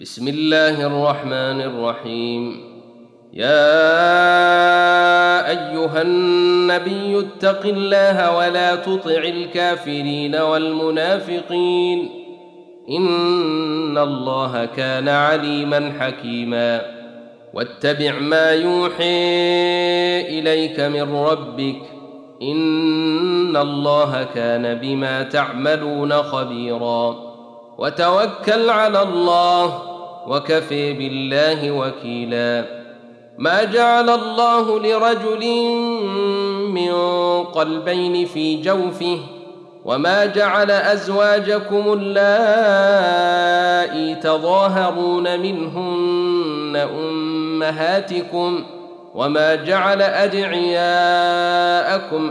بسم الله الرحمن الرحيم. يا أيها النبي اتق الله ولا تطع الكافرين والمنافقين. إن الله كان عليما حكيما. واتبع ما يوحي إليك من ربك. إن الله كان بما تعملون خبيرا. وتوكل على الله وكفي بالله وكيلا. ما جعل الله لرجل من قلبين في جوفه وما جعل أزواجكم اللائي تظاهرون منهن أمهاتكم وما جعل أدعياءكم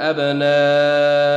أبناءكم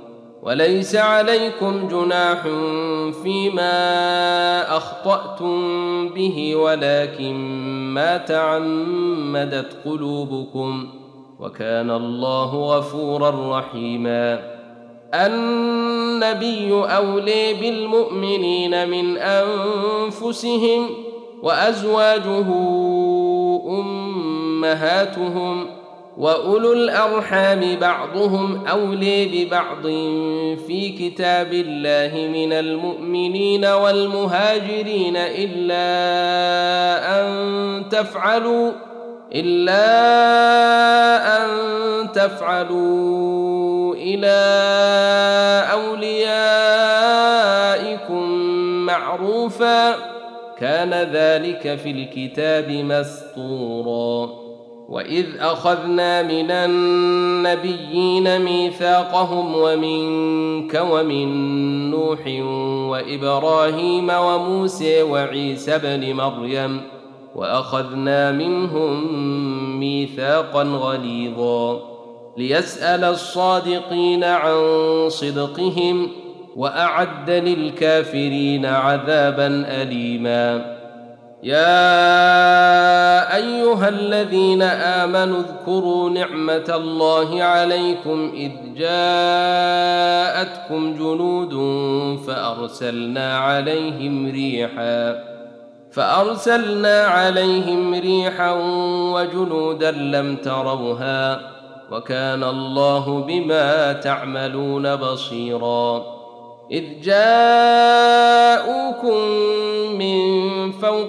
وليس عليكم جناح فيما أخطأتم به ولكن ما تعمدت قلوبكم وكان الله غفورا رحيما. النبي أولي بالمؤمنين من أنفسهم وأزواجه أمهاتهم واولو الارحام بعضهم اولي ببعض في كتاب الله من المؤمنين والمهاجرين الا ان تفعلوا الا ان تفعلوا إلى اوليائكم معروفا كان ذلك في الكتاب مسطورا واذ اخذنا من النبيين ميثاقهم ومنك ومن نوح وابراهيم وموسى وعيسى بن مريم واخذنا منهم ميثاقا غليظا ليسال الصادقين عن صدقهم واعد للكافرين عذابا اليما يا أيها الذين آمنوا اذكروا نعمة الله عليكم إذ جاءتكم جنود فأرسلنا عليهم ريحا فأرسلنا عليهم ريحا وجنودا لم تروها وكان الله بما تعملون بصيرا إذ جاءوكم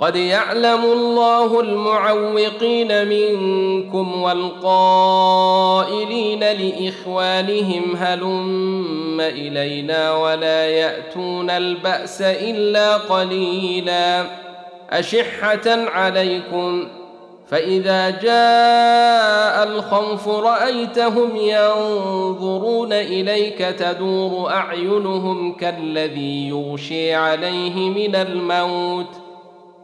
قد يعلم الله المعوقين منكم والقائلين لإخوانهم هلم إلينا ولا يأتون البأس إلا قليلا. أشحة عليكم. فإذا جاء الخوف رأيتهم ينظرون إليك تدور أعينهم كالذي يغشي عليه من الموت.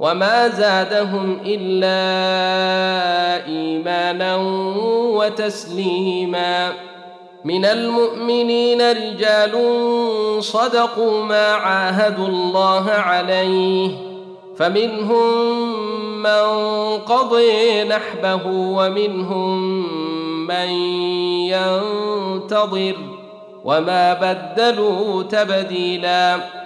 وما زادهم إلا إيمانا وتسليما. من المؤمنين رجال صدقوا ما عاهدوا الله عليه فمنهم من قضي نحبه ومنهم من ينتظر وما بدلوا تبديلا.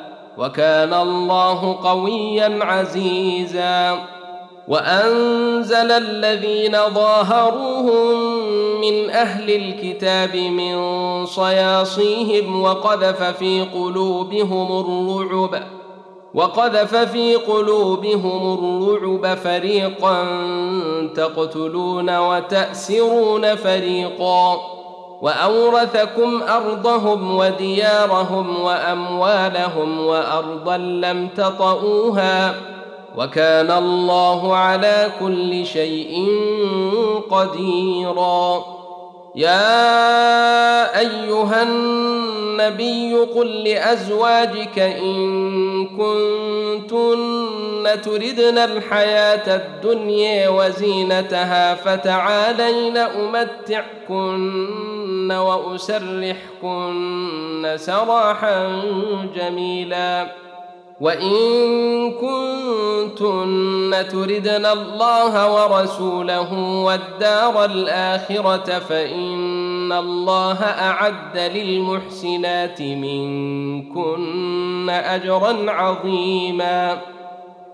وكان الله قويا عزيزا. وأنزل الذين ظاهروهم من أهل الكتاب من صياصيهم وقذف في قلوبهم الرعب وقذف في قلوبهم الرعب فريقا تقتلون وتأسرون فريقا. وأورثكم أرضهم وديارهم وأموالهم وأرضا لم تطئوها وكان الله على كل شيء قديرا. يا أيها النبي قل لأزواجك إن كنتن تردن الحياة الدنيا وزينتها فتعالين أمتعكن وأسرحكن سراحا جميلا. وإن كنتن تردن الله ورسوله والدار الآخرة فإن الله أعد للمحسنات منكن أجرا عظيما.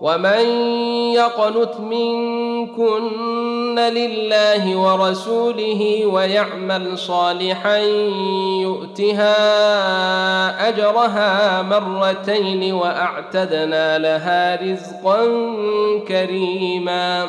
ومن يقنت منكن لله ورسوله ويعمل صالحا يؤتها اجرها مرتين واعتدنا لها رزقا كريما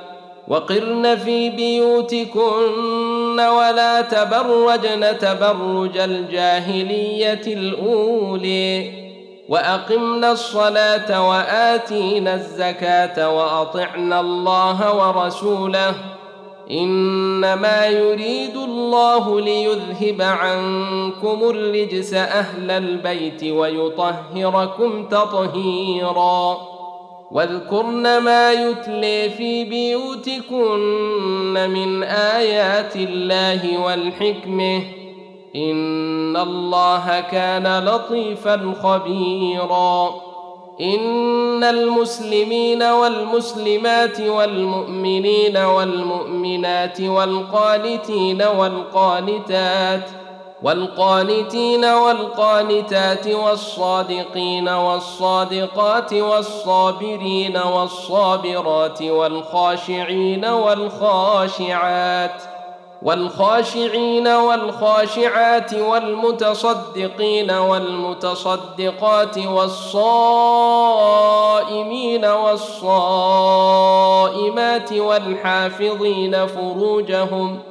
وقرن في بيوتكن ولا تبرجن تبرج الجاهلية الأولي وأقمنا الصلاة وآتينا الزكاة وأطعنا الله ورسوله إنما يريد الله ليذهب عنكم الرجس أهل البيت ويطهركم تطهيرا واذكرن ما يتلي في بيوتكن من آيات الله والحكمة. إن الله كان لطيفا خبيرا. إن المسلمين والمسلمات والمؤمنين والمؤمنات والقانتين والقانتات والقانتين والقانتات والصادقين والصادقات والصابرين والصابرات والخاشعين والخاشعات والخاشعين والخاشعات والمتصدقين والمتصدقات والصائمين والصائمات والحافظين فروجهم ۖ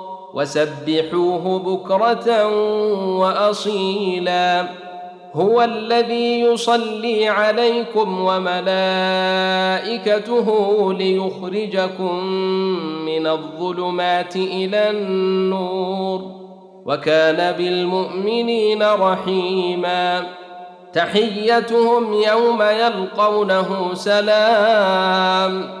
وسبحوه بكرة وأصيلا. هو الذي يصلي عليكم وملائكته ليخرجكم من الظلمات إلى النور. وكان بالمؤمنين رحيما. تحيتهم يوم يلقونه سلام.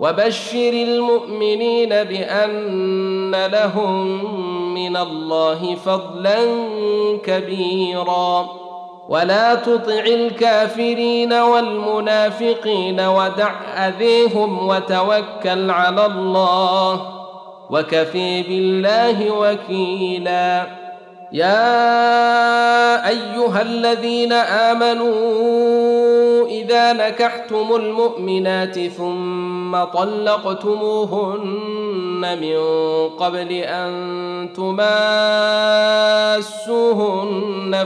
وبشر المؤمنين بأن لهم من الله فضلا كبيرا. ولا تطع الكافرين والمنافقين ودع أذيهم وتوكل على الله وكفي بالله وكيلا. يا أيها الذين آمنوا إذا نكحتم المؤمنات ثم طلقتموهن من قبل أن تماسوهن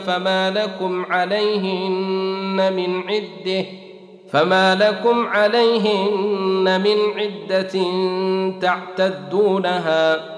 فما لكم عليهن من عدة فما لكم عليهن من عدة تعتدونها.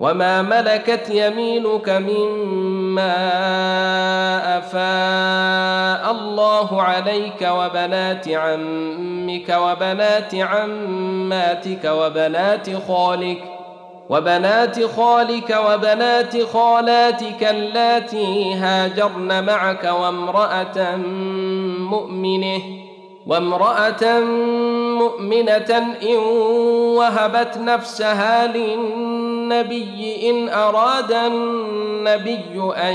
وما ملكت يمينك مما افاء الله عليك وبنات عمك وبنات عماتك وبنات خالك وبنات خالك وبنات خالاتك اللاتي هاجرن معك وامرأة مؤمنه وامرأة مؤمنة إن وهبت نفسها للنبي إن أراد النبي أن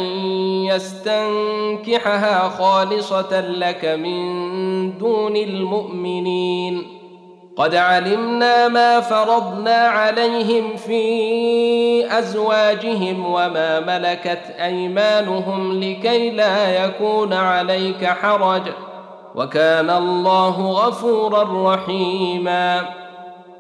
يستنكحها خالصة لك من دون المؤمنين. قد علمنا ما فرضنا عليهم في أزواجهم وما ملكت أيمانهم لكي لا يكون عليك حرج ۖ. وكان الله غفورا رحيما.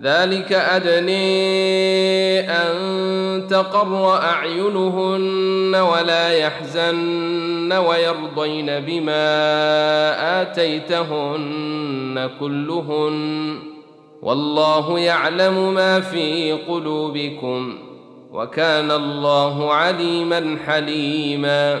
ذلك أدني أن تقر أعينهن ولا يحزن ويرضين بما آتيتهن كلهن. والله يعلم ما في قلوبكم وكان الله عليما حليما.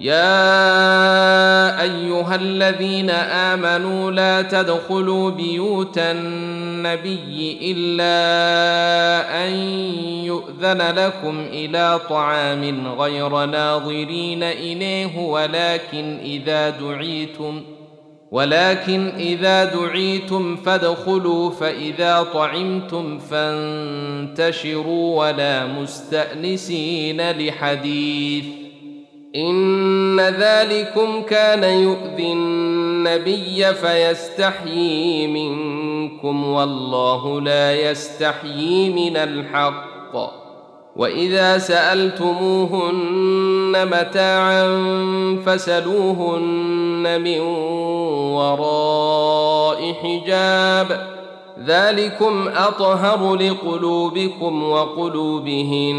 يا أيها الذين آمنوا لا تدخلوا بيوت النبي إلا أن يؤذن لكم إلى طعام غير ناظرين إليه ولكن إذا دعيتم ولكن إذا دعيتم فادخلوا فإذا طعمتم فانتشروا ولا مستأنسين لحديث. ان ذلكم كان يؤذي النبي فيستحيي منكم والله لا يستحيي من الحق واذا سالتموهن متاعا فسلوهن من وراء حجاب ذلكم اطهر لقلوبكم وقلوبهن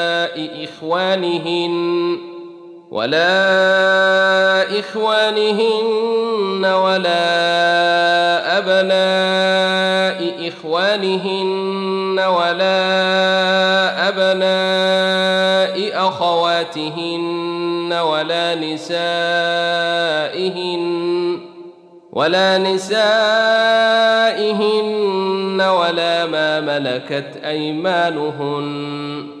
إخوانهن ولا إخوانهن ولا أبناء إخوانهن ولا أبناء أخواتهن ولا نسائهن ولا نسائهن ولا ما ملكت أيمانهن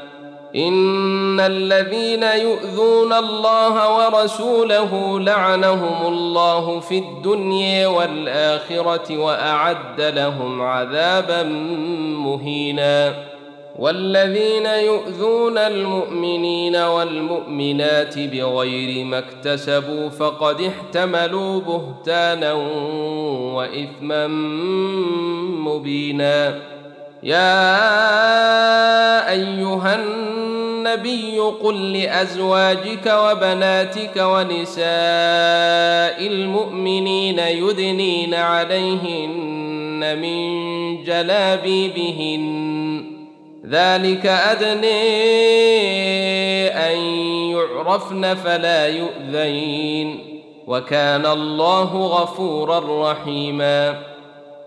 إن الذين يؤذون الله ورسوله لعنهم الله في الدنيا والآخرة وأعد لهم عذابا مهينا. والذين يؤذون المؤمنين والمؤمنات بغير ما اكتسبوا فقد احتملوا بهتانا وإثما مبينا. يا أيها النبي قل لأزواجك وبناتك ونساء المؤمنين يدنين عليهن من جلابيبهن. ذلك ادني أن يعرفن فلا يؤذين. وكان الله غفورا رحيما.